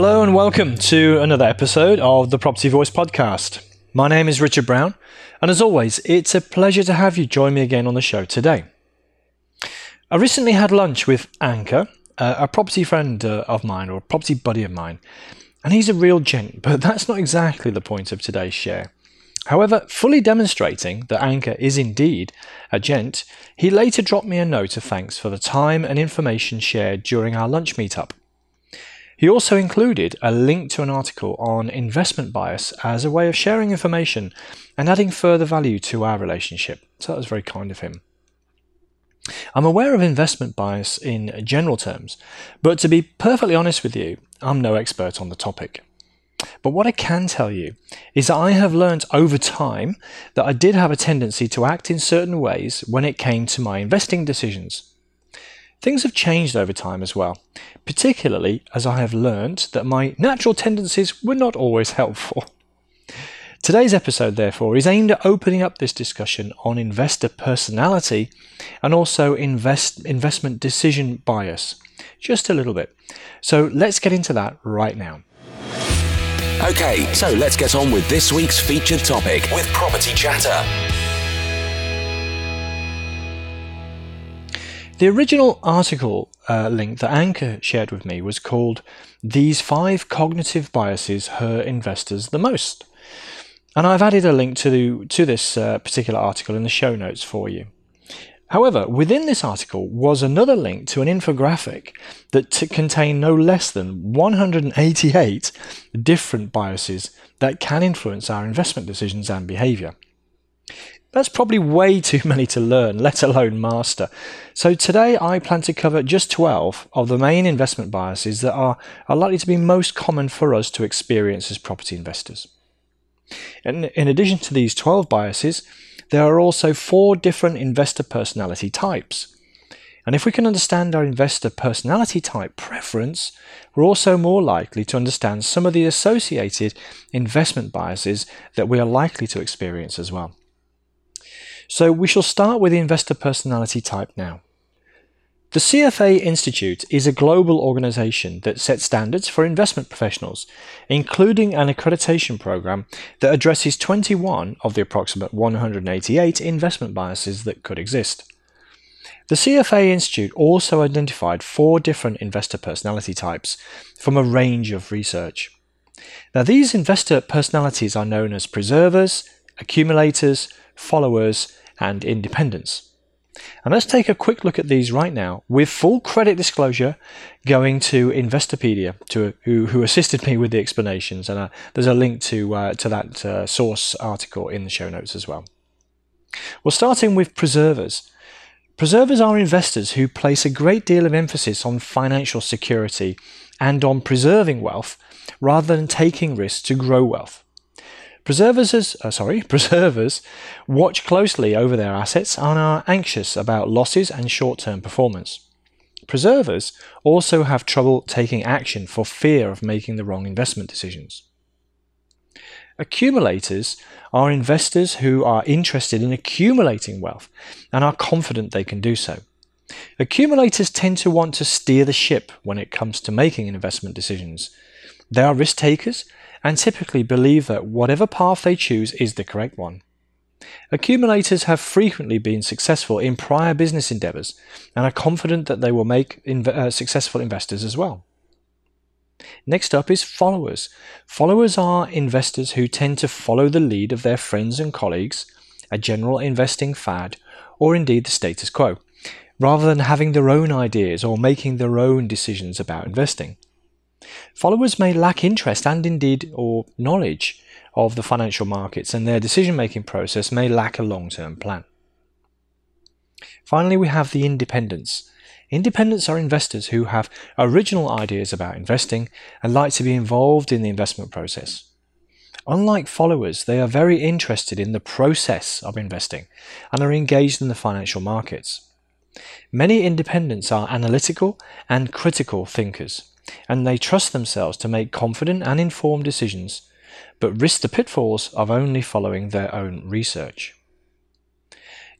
Hello and welcome to another episode of the Property Voice podcast. My name is Richard Brown, and as always, it's a pleasure to have you join me again on the show today. I recently had lunch with Anchor, a property friend uh, of mine or a property buddy of mine, and he's a real gent, but that's not exactly the point of today's share. However, fully demonstrating that Anchor is indeed a gent, he later dropped me a note of thanks for the time and information shared during our lunch meetup. He also included a link to an article on investment bias as a way of sharing information and adding further value to our relationship. So that was very kind of him. I'm aware of investment bias in general terms, but to be perfectly honest with you, I'm no expert on the topic. But what I can tell you is that I have learned over time that I did have a tendency to act in certain ways when it came to my investing decisions. Things have changed over time as well, particularly as I have learned that my natural tendencies were not always helpful. Today's episode, therefore, is aimed at opening up this discussion on investor personality and also invest, investment decision bias, just a little bit. So let's get into that right now. Okay, so let's get on with this week's featured topic with Property Chatter. The original article uh, link that Anchor shared with me was called These Five Cognitive Biases Hurt Investors the Most. And I've added a link to, to this uh, particular article in the show notes for you. However, within this article was another link to an infographic that t- contained no less than 188 different biases that can influence our investment decisions and behavior. That's probably way too many to learn, let alone master. So today I plan to cover just 12 of the main investment biases that are, are likely to be most common for us to experience as property investors. And in addition to these 12 biases, there are also four different investor personality types. And if we can understand our investor personality type preference, we're also more likely to understand some of the associated investment biases that we are likely to experience as well. So we shall start with the investor personality type now. The CFA Institute is a global organization that sets standards for investment professionals, including an accreditation program that addresses 21 of the approximate 188 investment biases that could exist. The CFA Institute also identified four different investor personality types from a range of research. Now, these investor personalities are known as preservers, accumulators, followers, and independents. And let's take a quick look at these right now with full credit disclosure going to Investopedia, to, who, who assisted me with the explanations. And uh, there's a link to, uh, to that uh, source article in the show notes as well. Well, starting with preservers. Preservers are investors who place a great deal of emphasis on financial security and on preserving wealth rather than taking risks to grow wealth. Preservers, uh, sorry, preservers watch closely over their assets and are anxious about losses and short-term performance. Preservers also have trouble taking action for fear of making the wrong investment decisions. Accumulators are investors who are interested in accumulating wealth and are confident they can do so. Accumulators tend to want to steer the ship when it comes to making investment decisions. They are risk takers and typically believe that whatever path they choose is the correct one. Accumulators have frequently been successful in prior business endeavors and are confident that they will make inv- uh, successful investors as well. Next up is followers. Followers are investors who tend to follow the lead of their friends and colleagues, a general investing fad, or indeed the status quo, rather than having their own ideas or making their own decisions about investing. Followers may lack interest and indeed or knowledge of the financial markets and their decision making process may lack a long term plan. Finally, we have the independents. Independents are investors who have original ideas about investing and like to be involved in the investment process. Unlike followers, they are very interested in the process of investing and are engaged in the financial markets. Many independents are analytical and critical thinkers, and they trust themselves to make confident and informed decisions, but risk the pitfalls of only following their own research.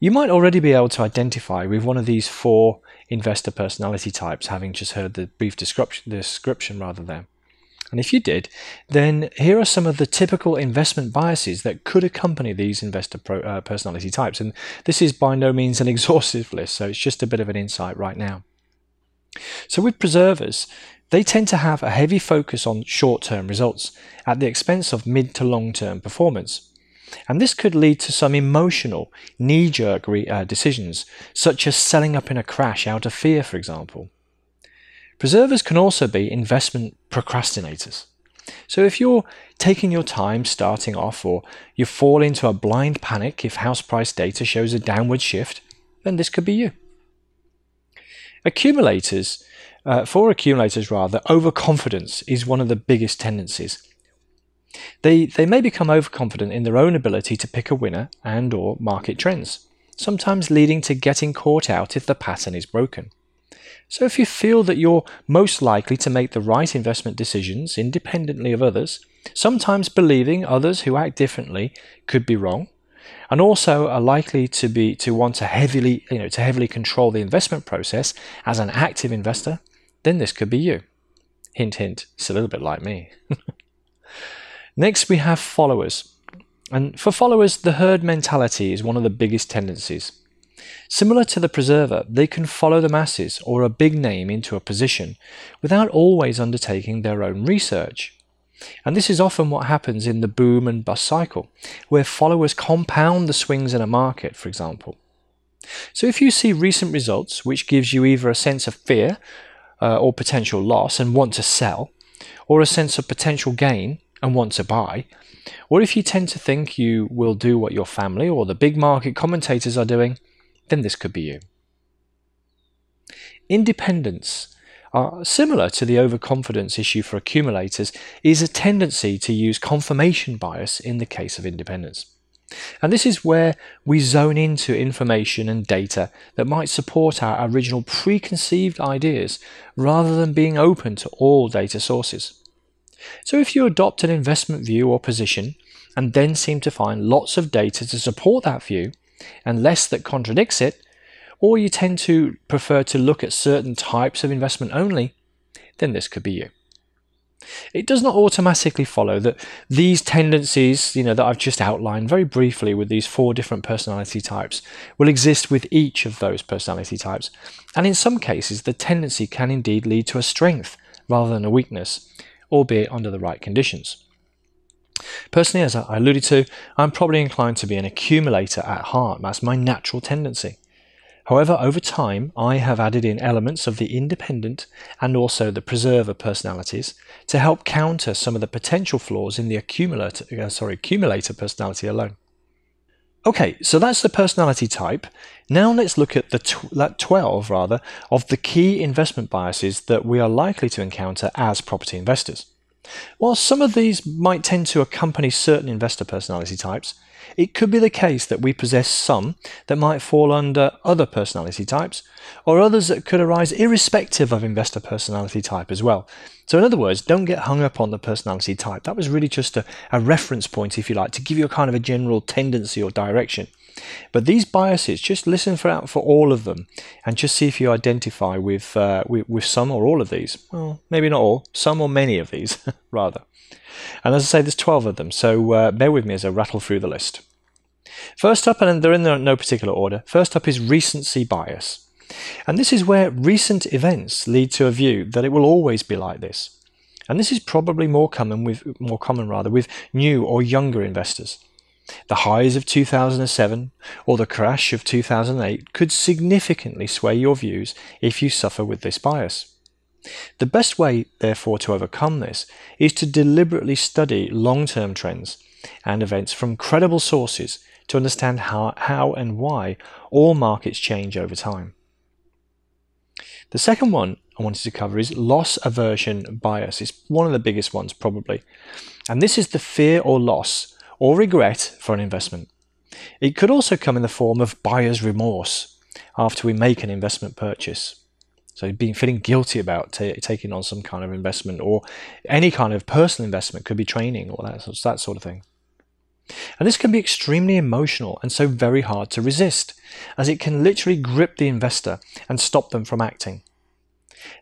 You might already be able to identify with one of these four investor personality types, having just heard the brief description, description rather there. And if you did, then here are some of the typical investment biases that could accompany these investor pro, uh, personality types. And this is by no means an exhaustive list, so it's just a bit of an insight right now. So, with preservers, they tend to have a heavy focus on short term results at the expense of mid to long term performance. And this could lead to some emotional, knee jerk uh, decisions, such as selling up in a crash out of fear, for example. Preservers can also be investment procrastinators. So if you're taking your time starting off or you fall into a blind panic if house price data shows a downward shift, then this could be you. Accumulators, uh, for accumulators rather, overconfidence is one of the biggest tendencies. They, they may become overconfident in their own ability to pick a winner and or market trends, sometimes leading to getting caught out if the pattern is broken. So if you feel that you're most likely to make the right investment decisions independently of others, sometimes believing others who act differently could be wrong, and also are likely to be to want to heavily, you know, to heavily control the investment process as an active investor, then this could be you. Hint hint, it's a little bit like me. Next we have followers. And for followers, the herd mentality is one of the biggest tendencies. Similar to the preserver, they can follow the masses or a big name into a position without always undertaking their own research. And this is often what happens in the boom and bust cycle, where followers compound the swings in a market, for example. So if you see recent results which gives you either a sense of fear uh, or potential loss and want to sell, or a sense of potential gain and want to buy, or if you tend to think you will do what your family or the big market commentators are doing, then this could be you. Independents, uh, similar to the overconfidence issue for accumulators, is a tendency to use confirmation bias in the case of independents. And this is where we zone into information and data that might support our original preconceived ideas rather than being open to all data sources. So if you adopt an investment view or position and then seem to find lots of data to support that view, and less that contradicts it, or you tend to prefer to look at certain types of investment only, then this could be you. It does not automatically follow that these tendencies, you know, that I've just outlined very briefly with these four different personality types, will exist with each of those personality types. And in some cases, the tendency can indeed lead to a strength rather than a weakness, albeit under the right conditions. Personally, as I alluded to, I'm probably inclined to be an accumulator at heart. That's my natural tendency. However, over time, I have added in elements of the independent and also the preserver personalities to help counter some of the potential flaws in the accumulator, uh, sorry, accumulator personality alone. Okay, so that's the personality type. Now let's look at the tw- that 12 rather of the key investment biases that we are likely to encounter as property investors. While some of these might tend to accompany certain investor personality types, it could be the case that we possess some that might fall under other personality types, or others that could arise irrespective of investor personality type as well. So, in other words, don't get hung up on the personality type. That was really just a, a reference point, if you like, to give you a kind of a general tendency or direction. But these biases, just listen for for all of them, and just see if you identify with, uh, with, with some or all of these. Well, maybe not all, some or many of these, rather. And as I say, there's 12 of them, so uh, bear with me as I rattle through the list. First up, and they're in no particular order. First up is recency bias. And this is where recent events lead to a view that it will always be like this. And this is probably more common with more common rather with new or younger investors. The highs of 2007 or the crash of 2008 could significantly sway your views if you suffer with this bias. The best way, therefore, to overcome this is to deliberately study long term trends and events from credible sources to understand how, how and why all markets change over time. The second one I wanted to cover is loss aversion bias. It's one of the biggest ones, probably. And this is the fear or loss or regret for an investment. It could also come in the form of buyer's remorse after we make an investment purchase. So, being feeling guilty about t- taking on some kind of investment or any kind of personal investment could be training or that, that sort of thing. And this can be extremely emotional and so very hard to resist, as it can literally grip the investor and stop them from acting.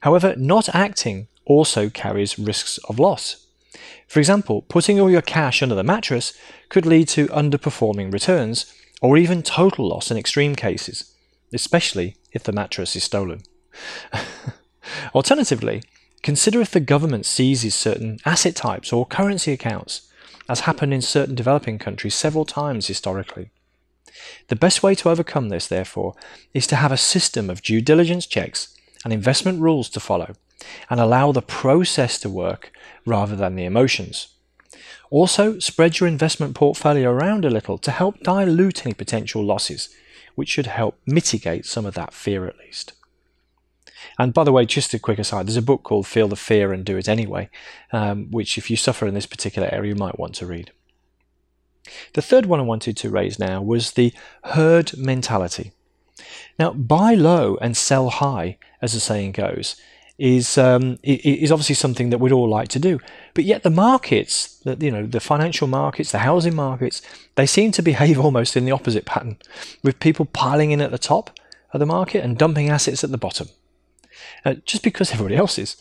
However, not acting also carries risks of loss. For example, putting all your cash under the mattress could lead to underperforming returns or even total loss in extreme cases, especially if the mattress is stolen. Alternatively, consider if the government seizes certain asset types or currency accounts, as happened in certain developing countries several times historically. The best way to overcome this, therefore, is to have a system of due diligence checks and investment rules to follow, and allow the process to work rather than the emotions. Also, spread your investment portfolio around a little to help dilute any potential losses, which should help mitigate some of that fear at least. And by the way, just a quick aside, there's a book called Feel the Fear and Do It Anyway, um, which, if you suffer in this particular area, you might want to read. The third one I wanted to raise now was the herd mentality. Now, buy low and sell high, as the saying goes, is um, is obviously something that we'd all like to do. But yet the markets, the, you know, the financial markets, the housing markets, they seem to behave almost in the opposite pattern, with people piling in at the top of the market and dumping assets at the bottom, uh, just because everybody else is.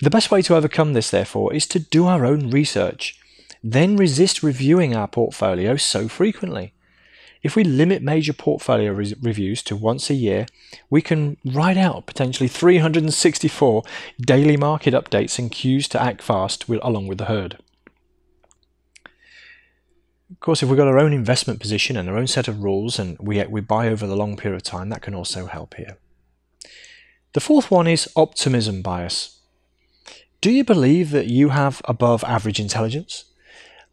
The best way to overcome this, therefore, is to do our own research, then resist reviewing our portfolio so frequently. If we limit major portfolio re- reviews to once a year, we can write out potentially 364 daily market updates and cues to act fast with, along with the herd. Of course, if we've got our own investment position and our own set of rules and we, we buy over the long period of time, that can also help here. The fourth one is optimism bias. Do you believe that you have above average intelligence?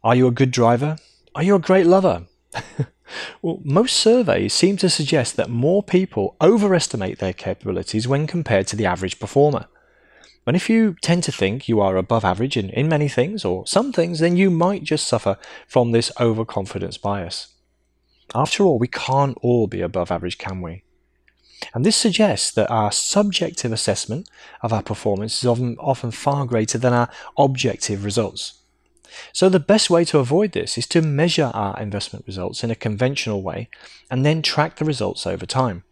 Are you a good driver? Are you a great lover? Well, most surveys seem to suggest that more people overestimate their capabilities when compared to the average performer. And if you tend to think you are above average in, in many things or some things, then you might just suffer from this overconfidence bias. After all, we can't all be above average, can we? And this suggests that our subjective assessment of our performance is often, often far greater than our objective results. So the best way to avoid this is to measure our investment results in a conventional way and then track the results over time.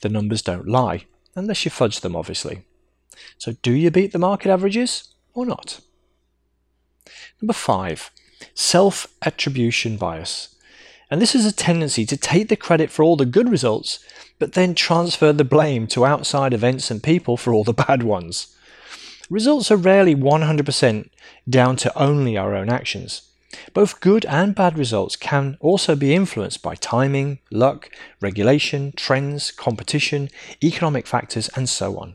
The numbers don't lie, unless you fudge them, obviously. So do you beat the market averages or not? Number five, self attribution bias. And this is a tendency to take the credit for all the good results, but then transfer the blame to outside events and people for all the bad ones. Results are rarely 100% down to only our own actions. Both good and bad results can also be influenced by timing, luck, regulation, trends, competition, economic factors, and so on.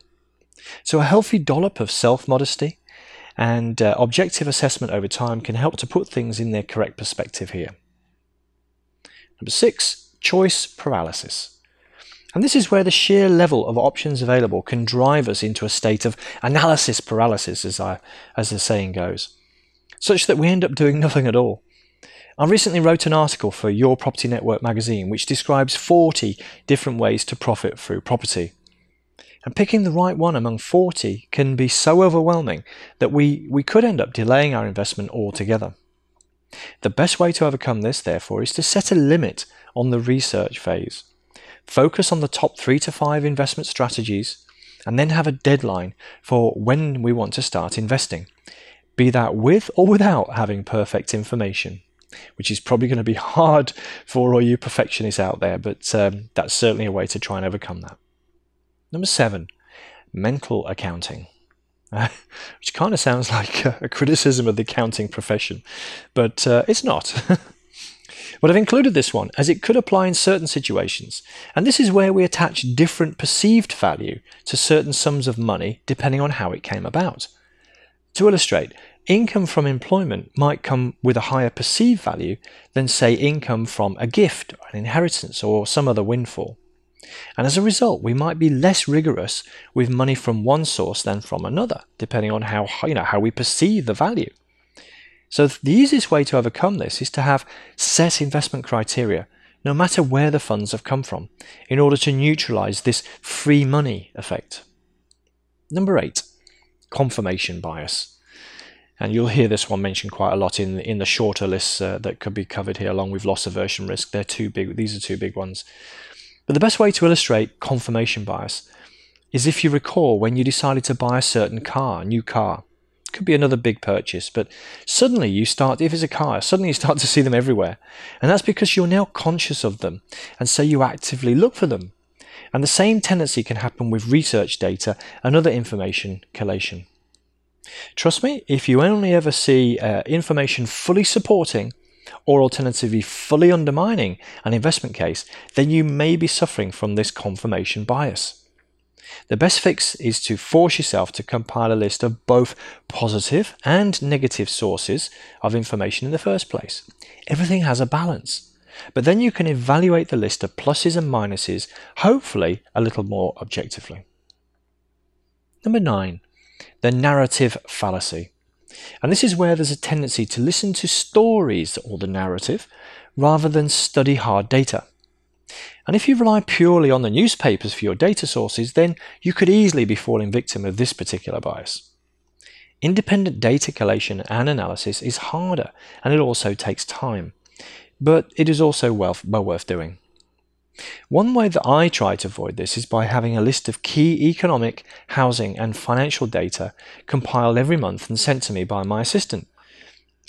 So, a healthy dollop of self modesty and uh, objective assessment over time can help to put things in their correct perspective here. Number six, choice paralysis. And this is where the sheer level of options available can drive us into a state of analysis paralysis, as, I, as the saying goes, such that we end up doing nothing at all. I recently wrote an article for Your Property Network magazine which describes 40 different ways to profit through property. And picking the right one among 40 can be so overwhelming that we, we could end up delaying our investment altogether. The best way to overcome this, therefore, is to set a limit on the research phase. Focus on the top three to five investment strategies and then have a deadline for when we want to start investing, be that with or without having perfect information, which is probably going to be hard for all you perfectionists out there, but um, that's certainly a way to try and overcome that. Number seven, mental accounting. which kind of sounds like a, a, criticism of the accounting profession, but uh, it's not. But I've included this one as it could apply in certain situations, and this is where we attach different perceived value to certain sums of money depending on how it came about. To illustrate, income from employment might come with a higher perceived value than, say, income from a gift, an inheritance, or some other windfall. And as a result, we might be less rigorous with money from one source than from another, depending on how, you know, how we perceive the value. So the easiest way to overcome this is to have set investment criteria, no matter where the funds have come from, in order to neutralize this free money effect. Number eight, confirmation bias. And you'll hear this one mentioned quite a lot in in the shorter lists uh, that could be covered here, along with loss aversion risk. They're two big; these are two big ones. But the best way to illustrate confirmation bias is if you recall when you decided to buy a certain car, a new car. Could be another big purchase, but suddenly you start, if it's a car, suddenly you start to see them everywhere. And that's because you're now conscious of them, and so you actively look for them. And the same tendency can happen with research data and other information collation. Trust me, if you only ever see uh, information fully supporting or alternatively fully undermining an investment case, then you may be suffering from this confirmation bias. The best fix is to force yourself to compile a list of both positive and negative sources of information in the first place. Everything has a balance. But then you can evaluate the list of pluses and minuses, hopefully a little more objectively. Number nine, the narrative fallacy. And this is where there's a tendency to listen to stories or the narrative rather than study hard data. And if you rely purely on the newspapers for your data sources, then you could easily be falling victim of this particular bias. Independent data collation and analysis is harder and it also takes time, but it is also well, well worth doing. One way that I try to avoid this is by having a list of key economic, housing, and financial data compiled every month and sent to me by my assistant.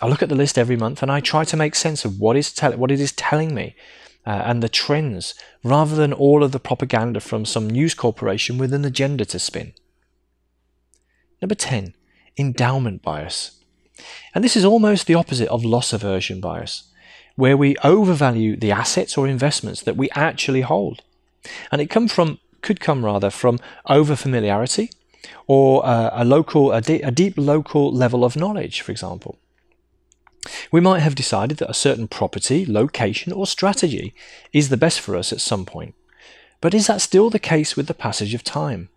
I look at the list every month and I try to make sense of what, is what it is telling me uh, and the trends, rather than all of the propaganda from some news corporation with an agenda to spin. Number 10, endowment bias. And this is almost the opposite of loss aversion bias where we overvalue the assets or investments that we actually hold. And it come from, could come rather from over familiarity or uh, a local, a, de- a deep local level of knowledge, for example. We might have decided that a certain property, location, or strategy is the best for us at some point. But is that still the case with the passage of time?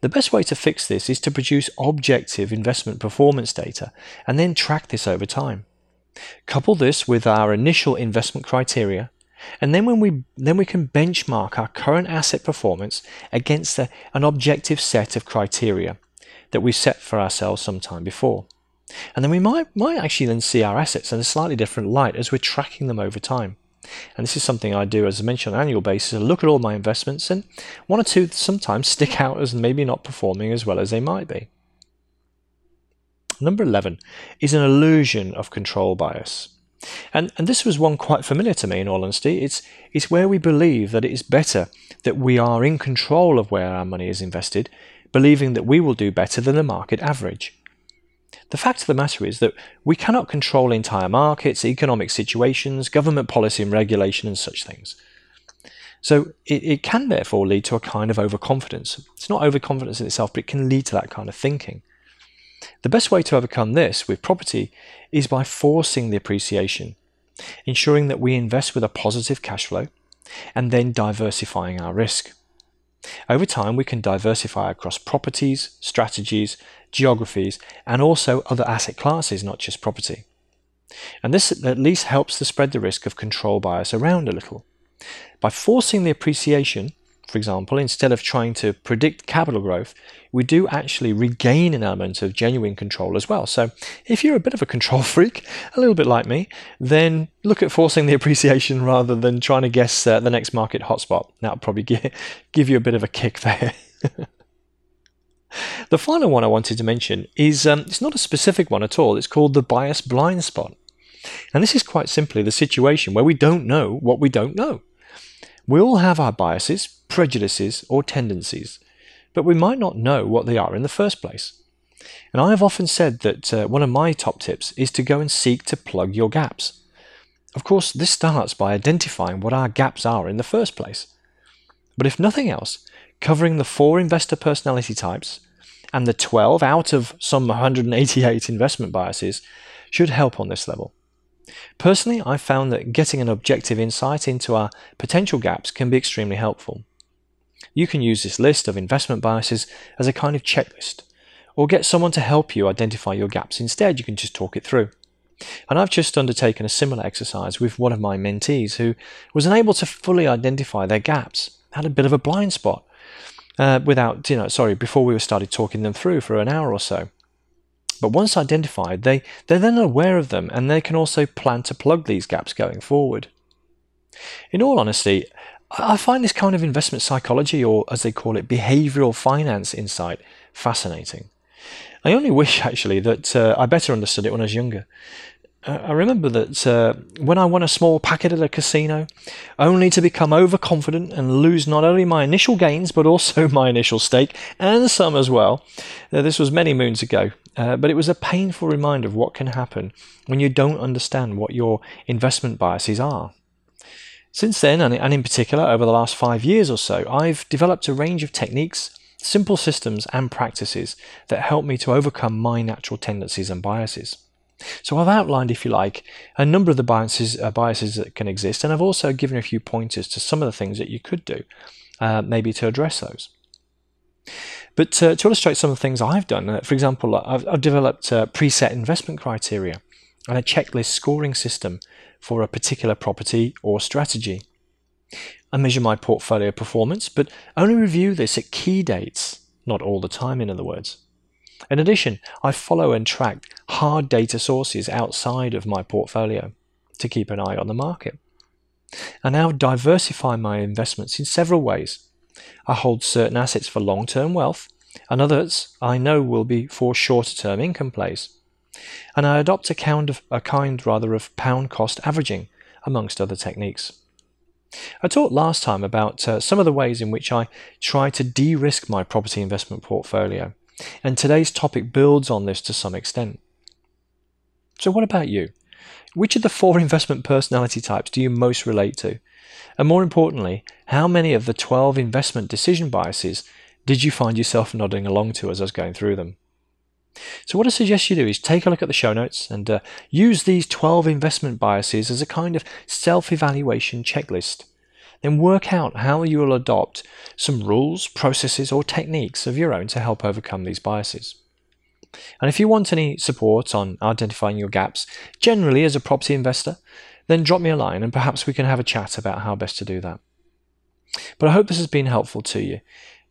The best way to fix this is to produce objective investment performance data and then track this over time. Couple this with our initial investment criteria, and then when we then we can benchmark our current asset performance against a, an objective set of criteria that we set for ourselves some time before. And then we might might actually then see our assets in a slightly different light as we're tracking them over time. And this is something I do, as I mentioned, on an annual basis. I look at all my investments, and one or two sometimes stick out as maybe not performing as well as they might be. Number 11 is an illusion of control bias. And, and this was one quite familiar to me, in all honesty. It's, it's where we believe that it is better that we are in control of where our money is invested, believing that we will do better than the market average. The fact of the matter is that we cannot control entire markets, economic situations, government policy and regulation, and such things. So it, it can therefore lead to a kind of overconfidence. It's not overconfidence in itself, but it can lead to that kind of thinking. The best way to overcome this with property is by forcing the appreciation, ensuring that we invest with a positive cash flow, and then diversifying our risk. Over time, we can diversify across properties, strategies, geographies, and also other asset classes, not just property. And this at least helps to spread the risk of control bias around a little. By forcing the appreciation, for example, instead of trying to predict capital growth, we do actually regain an element of genuine control as well. So, if you're a bit of a control freak, a little bit like me, then look at forcing the appreciation rather than trying to guess uh, the next market hotspot. That'll probably give, give you a bit of a kick there. The final one I wanted to mention is um, it's not a specific one at all. It's called the bias blind spot. And this is quite simply the situation where we don't know what we don't know. We all have our biases, prejudices, or tendencies, but we might not know what they are in the first place. And I have often said that uh, one of my top tips is to go and seek to plug your gaps. Of course, this starts by identifying what our gaps are in the first place. But if nothing else, covering the four investor personality types and the 12 out of some 188 investment biases should help on this level. Personally, I've found that getting an objective insight into our potential gaps can be extremely helpful. You can use this list of investment biases as a kind of checklist, or get someone to help you identify your gaps instead. You can just talk it through. And I've just undertaken a similar exercise with one of my mentees who was unable to fully identify their gaps, had a bit of a blind spot, uh, without, you know, sorry, before we started talking them through for an hour or so. But once identified, they, they're then aware of them and they can also plan to plug these gaps going forward. In all honesty, I find this kind of investment psychology, or as they call it, behavioral finance insight, fascinating. I only wish, actually, that uh, I better understood it when I was younger. I remember that uh, when I won a small packet at a casino, only to become overconfident and lose not only my initial gains, but also my initial stake, and some as well. Uh, this was many moons ago, uh, but it was a painful reminder of what can happen when you don't understand what your investment biases are. Since then, and in particular over the last five years or so, I've developed a range of techniques, simple systems, and practices that help me to overcome my natural tendencies and biases. So I've outlined, if you like, a number of the biases, uh, biases that can exist, and I've also given a few pointers to some of the things that you could do, uh, maybe to address those. But uh, to illustrate some of the things I've done, uh, for example, I've, I've developed uh, preset investment criteria and a checklist scoring system for a particular property or strategy. I measure my portfolio performance, but only review this at key dates, not all the time, in other words. In addition, I follow and track hard data sources outside of my portfolio to keep an eye on the market. I now diversify my investments in several ways. I hold certain assets for long term wealth, and others I know will be for shorter term income plays and I adopt a kind, of, a kind rather of pound cost averaging, amongst other techniques. I talked last time about uh, some of the ways in which I try to de risk my property investment portfolio, and today's topic builds on this to some extent. So, what about you? Which of the four investment personality types do you most relate to? And more importantly, how many of the 12 investment decision biases did you find yourself nodding along to as I was going through them? So, what I suggest you do is take a look at the show notes and uh, use these 12 investment biases as a kind of self evaluation checklist. Then work out how you will adopt some rules, processes, or techniques of your own to help overcome these biases. And if you want any support on identifying your gaps, generally as a property investor, then drop me a line and perhaps we can have a chat about how best to do that. But I hope this has been helpful to you.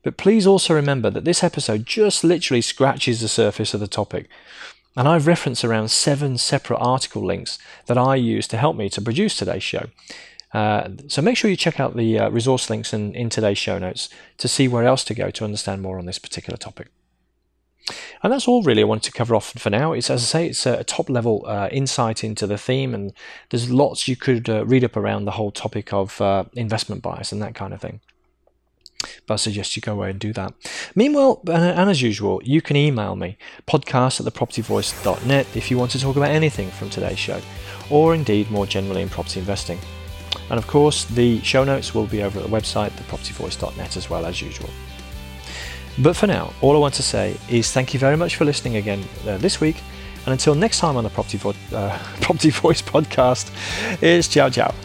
But please also remember that this episode just literally scratches the surface of the topic. And I've referenced around seven separate article links that I use to help me to produce today's show. Uh, so make sure you check out the uh, resource links in, in today's show notes to see where else to go to understand more on this particular topic. And that's all really I wanted to cover off for now. It's as I say, it's a top level uh, insight into the theme, and there's lots you could uh, read up around the whole topic of uh, investment bias and that kind of thing but I suggest you go away and do that. Meanwhile, and as usual, you can email me, podcast at thepropertyvoice.net, if you want to talk about anything from today's show, or indeed more generally in property investing. And of course, the show notes will be over at the website, thepropertyvoice.net, as well as usual. But for now, all I want to say is thank you very much for listening again uh, this week. And until next time on the Property, Vo- uh, Property Voice podcast, it's ciao ciao.